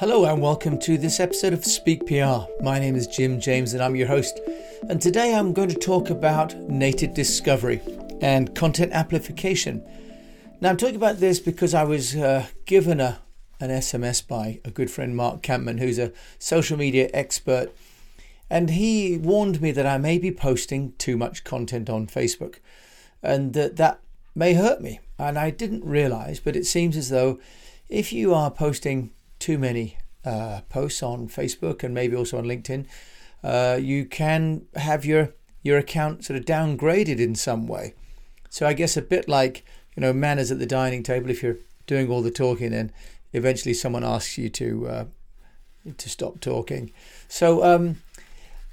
Hello and welcome to this episode of Speak PR. My name is Jim James and I'm your host. And today I'm going to talk about native discovery and content amplification. Now I'm talking about this because I was uh, given a an SMS by a good friend Mark Campman who's a social media expert and he warned me that I may be posting too much content on Facebook and that that may hurt me. And I didn't realize, but it seems as though if you are posting too many uh, posts on Facebook and maybe also on LinkedIn, uh, you can have your your account sort of downgraded in some way. So I guess a bit like you know manners at the dining table. If you're doing all the talking, and eventually someone asks you to uh, to stop talking. So um,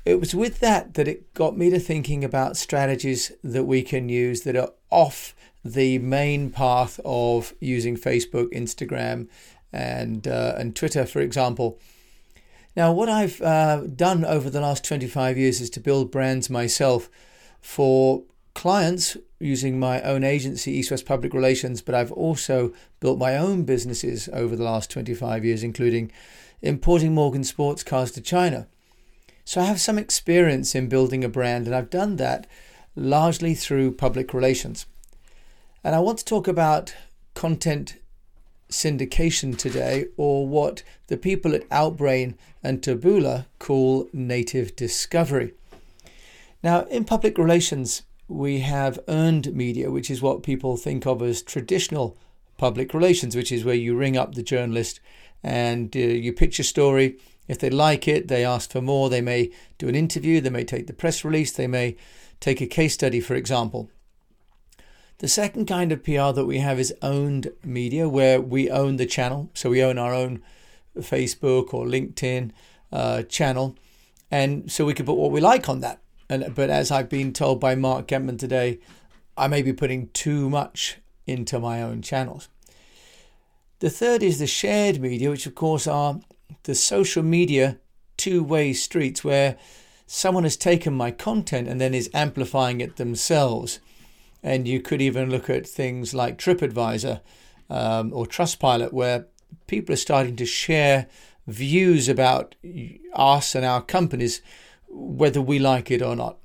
it was with that that it got me to thinking about strategies that we can use that are off the main path of using Facebook, Instagram, and uh, and Twitter, for example. Now, what I've uh, done over the last 25 years is to build brands myself for clients using my own agency, East West Public Relations, but I've also built my own businesses over the last 25 years, including importing Morgan sports cars to China. So I have some experience in building a brand, and I've done that largely through public relations. And I want to talk about content syndication today, or what the people at Outbrain and Taboola call native discovery. Now, in public relations, we have earned media, which is what people think of as traditional public relations, which is where you ring up the journalist and uh, you pitch a story. If they like it, they ask for more. They may do an interview, they may take the press release, they may take a case study, for example. The second kind of PR that we have is owned media, where we own the channel. So we own our own Facebook or LinkedIn uh, channel. And so we can put what we like on that. And, but as I've been told by Mark Kempman today, I may be putting too much into my own channels. The third is the shared media, which of course are the social media two way streets where someone has taken my content and then is amplifying it themselves. And you could even look at things like TripAdvisor um, or Trustpilot, where people are starting to share views about us and our companies, whether we like it or not.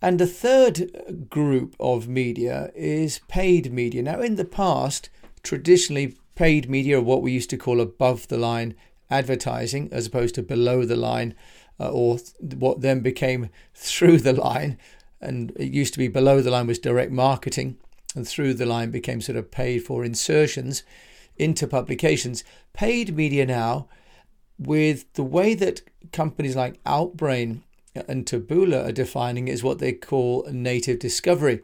And the third group of media is paid media. Now, in the past, traditionally, paid media are what we used to call above the line advertising, as opposed to below the line, uh, or what then became through the line, and it used to be below the line was direct marketing, and through the line became sort of paid for insertions into publications. Paid media now, with the way that companies like Outbrain and Taboola are defining, is what they call native discovery.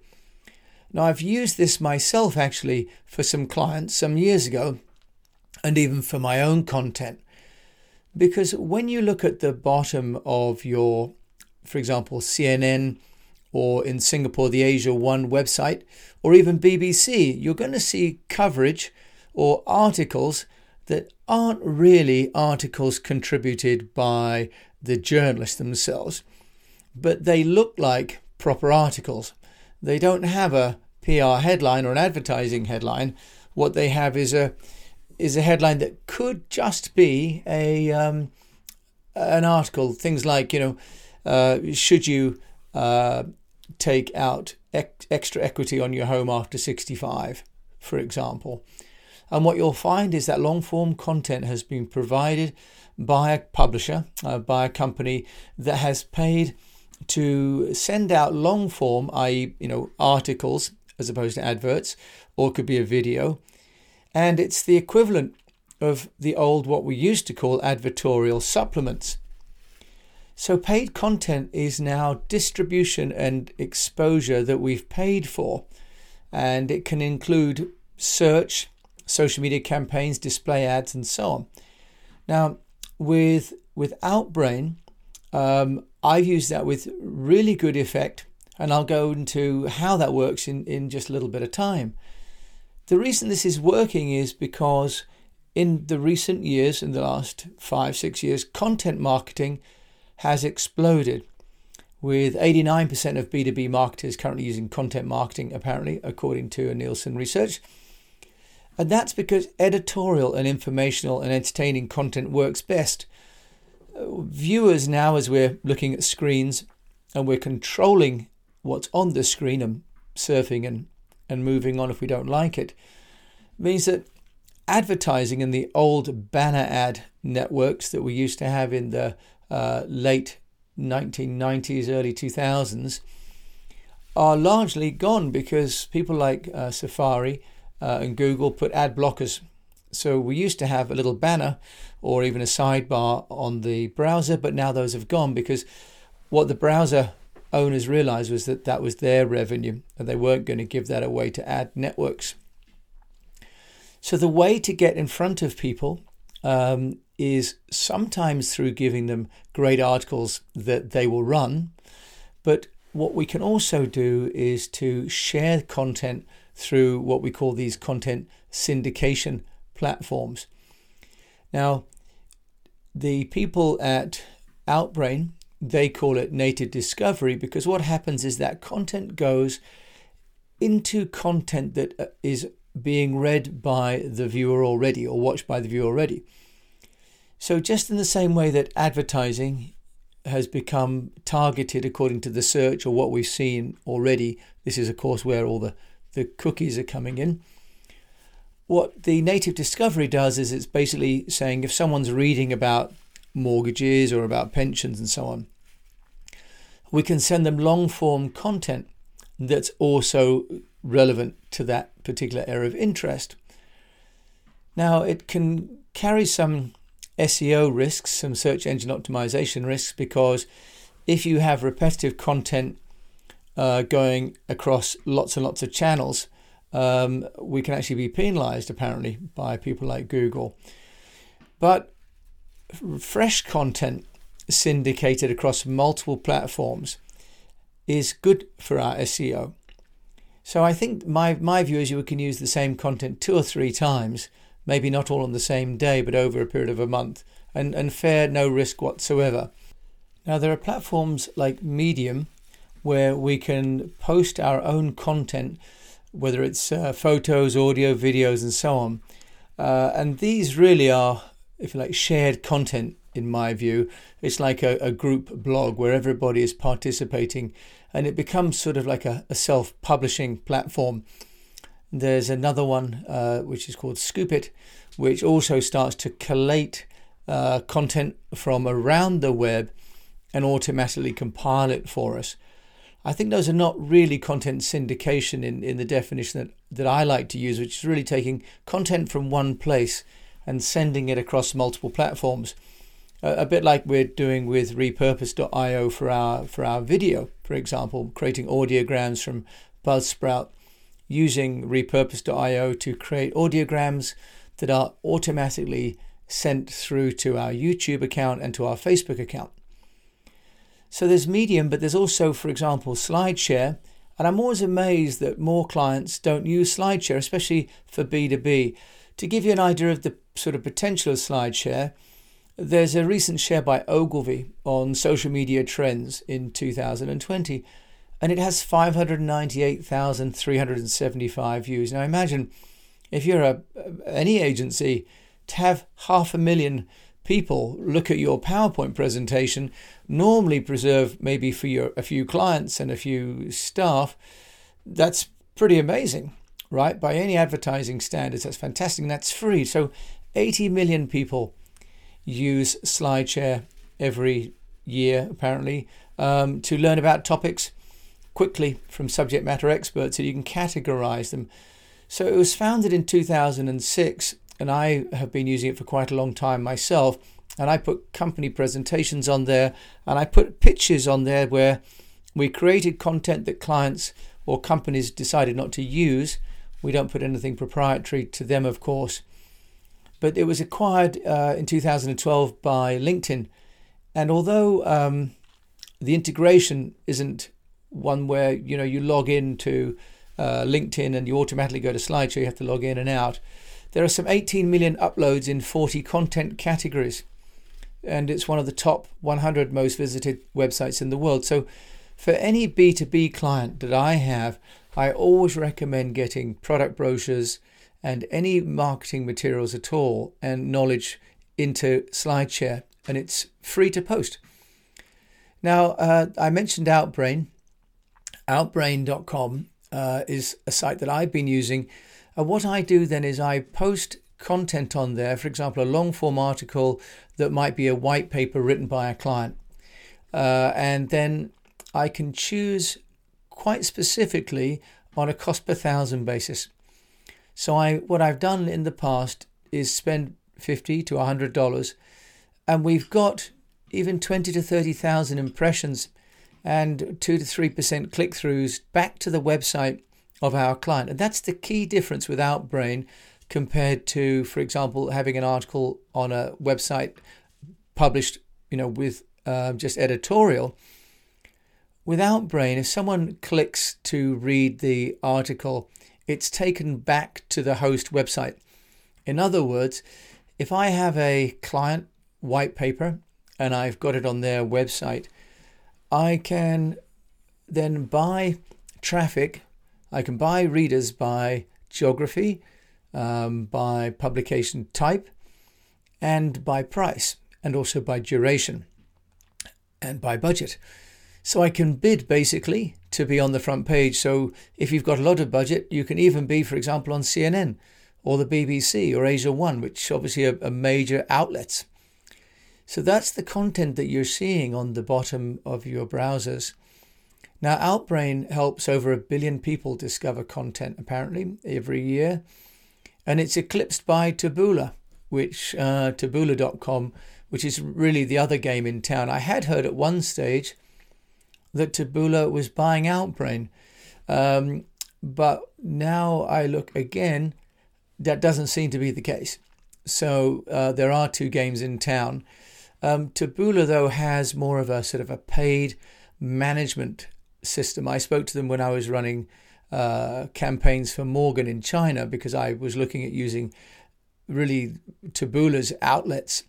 Now, I've used this myself actually for some clients some years ago, and even for my own content. Because when you look at the bottom of your, for example, CNN or in Singapore, the AsiaOne website, or even BBC, you're going to see coverage or articles that aren't really articles contributed by the journalists themselves, but they look like proper articles. They don't have a PR headline or an advertising headline. What they have is a is a headline that could just be a um, an article. Things like you know, uh, should you uh, take out ex- extra equity on your home after 65, for example. And what you'll find is that long form content has been provided by a publisher, uh, by a company that has paid to send out long form, i.e., you know, articles as opposed to adverts, or it could be a video. And it's the equivalent of the old, what we used to call advertorial supplements. So, paid content is now distribution and exposure that we've paid for, and it can include search, social media campaigns, display ads, and so on. Now, with with Outbrain, um, I've used that with really good effect, and I'll go into how that works in, in just a little bit of time. The reason this is working is because in the recent years, in the last five, six years, content marketing has exploded, with 89% of B2B marketers currently using content marketing, apparently, according to a Nielsen research. And that's because editorial and informational and entertaining content works best. Viewers now, as we're looking at screens and we're controlling what's on the screen and surfing and, and moving on if we don't like it, means that advertising in the old banner ad networks that we used to have in the uh, late 1990s, early 2000s are largely gone because people like uh, Safari uh, and Google put ad blockers. So we used to have a little banner or even a sidebar on the browser, but now those have gone because what the browser owners realized was that that was their revenue and they weren't going to give that away to ad networks. So the way to get in front of people um, is sometimes through giving them great articles that they will run, but what we can also do is to share content through what we call these content syndication platforms. Now, the people at Outbrain, they call it native discovery because what happens is that content goes into content that uh, being read by the viewer already or watched by the viewer already. So, just in the same way that advertising has become targeted according to the search or what we've seen already, this is, of course, where all the, the cookies are coming in. What the native discovery does is it's basically saying if someone's reading about mortgages or about pensions and so on, we can send them long form content that's also relevant to that particular area of interest. Now, it can carry some SEO risks, some search engine optimization risks, because if you have repetitive content uh, going across lots and lots of channels, um, we can actually be penalized apparently by people like Google. But fresh content syndicated across multiple platforms is good for our SEO. So I think my, my view is you can use the same content two or three times, maybe not all on the same day, but over a period of a month, and, and fare no risk whatsoever. Now, there are platforms like Medium where we can post our own content, whether it's uh, photos, audio, videos, and so on. Uh, and these really are, if you like, shared content in my view. It's like a, a group blog where everybody is participating and it becomes sort of like a, a self publishing platform. There's another one uh, which is called Scoop.it, which also starts to collate uh, content from around the web and automatically compile it for us. I think those are not really content syndication in, in the definition that, that I like to use, which is really taking content from one place and sending it across multiple platforms a, bit like we're doing with repurpose.io for our for our video, for example, creating audiograms from Buzzsprout, using repurpose.io to create audiograms that are automatically sent through to our YouTube account and to our Facebook account. So there's Medium, but there's also, for example, SlideShare. And I'm always amazed that more clients don't use SlideShare, especially for B2B. To give you an idea of the sort of potential of SlideShare, there's a recent share by Ogilvy on social media trends in 2020, and it has 598,375 views. Now imagine if you're a any agency to have half a million people look at your PowerPoint presentation, normally preserve maybe for your a few clients and a few staff, that's pretty amazing, right? By any advertising standards, that's fantastic. And that's free. So 80 million people use SlideShare every year, apparently, um, to learn about topics quickly from subject matter experts so you can categorize them. So it was founded in 2006, and I have been using it for quite a long time myself. And I put company presentations on there, and I put pitches on there where we created content that clients or companies decided not to use. We don't put anything proprietary to them, of course but it was acquired uh, in 2012 by LinkedIn. And although um, the integration isn't one where you know you log into uh, LinkedIn and you automatically go to SlideShare, you have to log in and out. There are some 18 million uploads in 40 content categories, and it's one of the top 100 most visited websites in the world. So, for any B2B client that I have, I always recommend getting product brochures and any marketing materials at all and knowledge into SlideShare, and it's free to post. Now, uh, I mentioned Outbrain. Outbrain.com uh, is a site that I've been using. And what I do then is I post content on there, for example, a long form article that might be a white paper written by a client. Uh, and then I can choose quite specifically on a cost per thousand basis. So I what I've done in the past is spend fifty to hundred dollars, and we've got even twenty to thirty thousand impressions and two to three percent click throughs back to the website of our client. And that's the key difference with Outbrain compared to, for example, having an article on a website published, you know, with uh, just editorial. With Outbrain, if someone clicks to read the article, it's taken back to the host website. In other words, if I have a client white paper and I've got it on their website, I can then buy traffic. I can buy readers by geography, um, by publication type, and by price, and also by duration and by budget. So I can bid basically to be on the front page. So if you've got a lot of budget, you can even be, for example, on CNN or the BBC or AsiaOne, which obviously are, are major outlets. So that's the content that you're seeing on the bottom of your browsers. Now, Outbrain helps over a billion people discover content apparently every year, and it's eclipsed by Taboola, which uh, Taboola.com, which is really the other game in town. I had heard at one stage that Taboola was buying Outbrain. Um, but now I look again, that doesn't seem to be the case. So uh, there are two games in town. Um, Taboola, though, has more of a sort of a paid management system. I spoke to them when I was running uh, campaigns for Morgan in China because I was looking at using really Taboola's outlets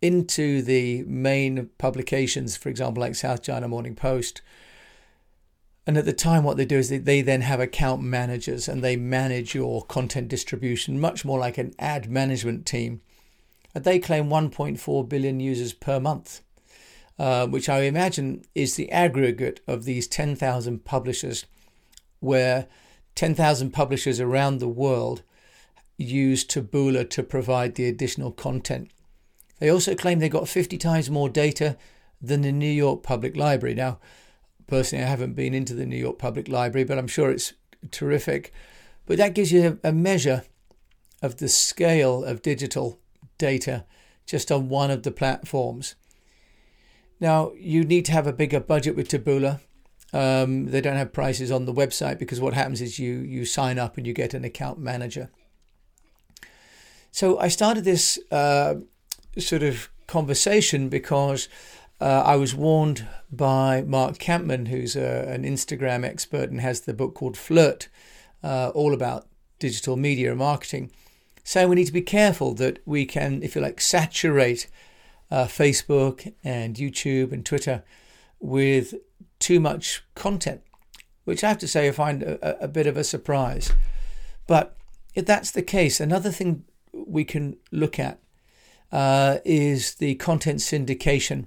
into the main publications, for example, like South China Morning Post. And at the time, what they do is they, they then have account managers and they manage your content distribution, much more like an ad management team. And they claim 1.4 billion users per month, uh, which I imagine is the aggregate of these 10,000 publishers, where 10,000 publishers around the world use Taboola to provide the additional content. They also claim they got 50 times more data than the New York Public Library. Now, personally, I haven't been into the New York Public Library, but I'm sure it's terrific. But that gives you a measure of the scale of digital data just on one of the platforms. Now, you need to have a bigger budget with Taboola. Um, they don't have prices on the website because what happens is you you sign up and you get an account manager. So I started this uh, sort of conversation because uh, I was warned by Mark Campman, who's a, an Instagram expert and has the book called Flirt, uh, all about digital media marketing, saying we need to be careful that we can, if you like, saturate uh, Facebook and YouTube and Twitter with too much content, which I have to say I find a, a bit of a surprise. But if that's the case, another thing we can look at uh, is the content syndication.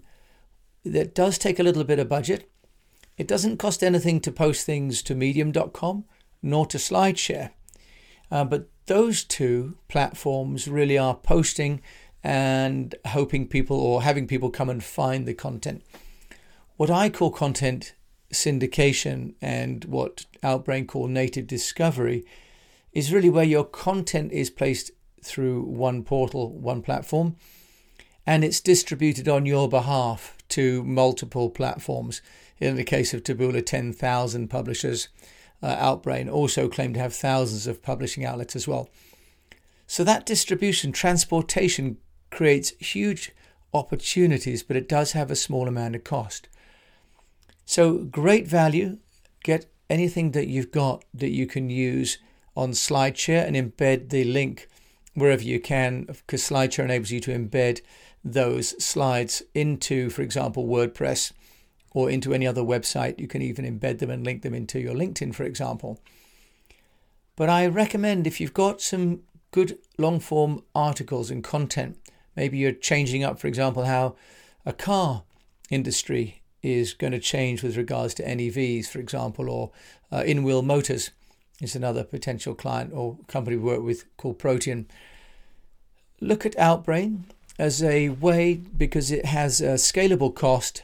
That does take a little bit of budget. It doesn't cost anything to post things to medium.com nor to SlideShare. Uh, but those two platforms really are posting and hoping people or having people come and find the content. What I call content syndication and what Outbrain call native discovery is really where your content is placed through one portal, one platform, and it's distributed on your behalf to multiple platforms. In the case of Taboola, 10,000 publishers. Uh, Outbrain also claim to have thousands of publishing outlets as well. So that distribution, transportation creates huge opportunities, but it does have a small amount of cost. So great value. Get anything that you've got that you can use on SlideShare and embed the link wherever you can, because SlideShare enables you to embed those slides into, for example, WordPress or into any other website. You can even embed them and link them into your LinkedIn, for example. But I recommend if you've got some good long form articles and content, maybe you're changing up, for example, how a car industry is going to change with regards to NEVs, for example, or uh, in wheel motors is another potential client or company we work with called Protean. Look at Outbrain as a way because it has a scalable cost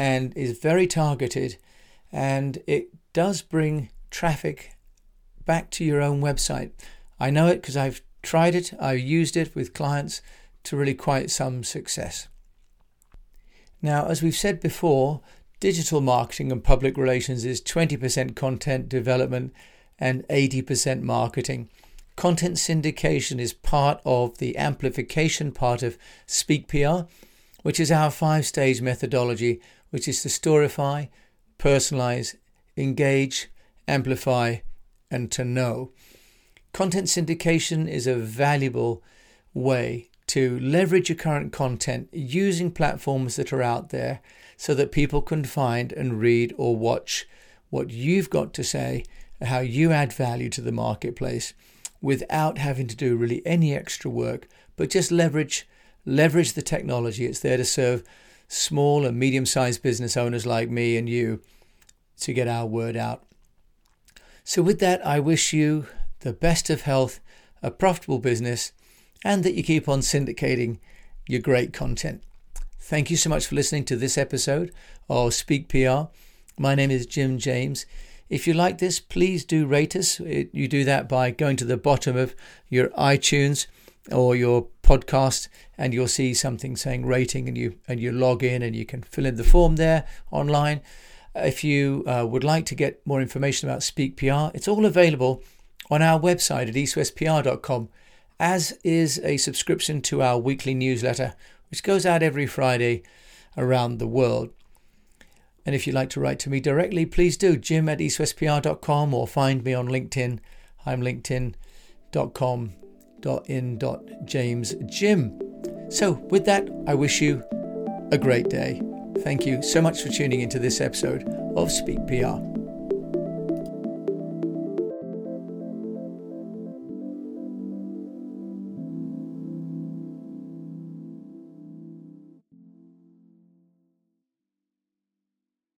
and is very targeted and it does bring traffic back to your own website. I know it because I've tried it, I've used it with clients to really quite some success. Now, as we've said before, digital marketing and public relations is 20% content development and 80% marketing. Content syndication is part of the amplification part of Speak PR, which is our five stage methodology, which is to storify, personalize, engage, amplify, and to know. Content syndication is a valuable way to leverage your current content using platforms that are out there so that people can find and read or watch what you've got to say how you add value to the marketplace without having to do really any extra work, but just leverage leverage the technology. It's there to serve small and medium-sized business owners like me and you to get our word out. So with that, I wish you the best of health, a profitable business, and that you keep on syndicating your great content. Thank you so much for listening to this episode of Speak PR. My name is Jim James. If you like this, please do rate us. you do that by going to the bottom of your iTunes or your podcast and you'll see something saying rating and you and you log in and you can fill in the form there online. If you uh, would like to get more information about Speak PR, it's all available on our website at eastwestpr.com, as is a subscription to our weekly newsletter, which goes out every Friday around the world. And if you'd like to write to me directly, please do jim at eastwestpr.com or find me on LinkedIn. I'm linkedin.com in James Jim. So with that, I wish you a great day. Thank you so much for tuning into this episode of Speak PR.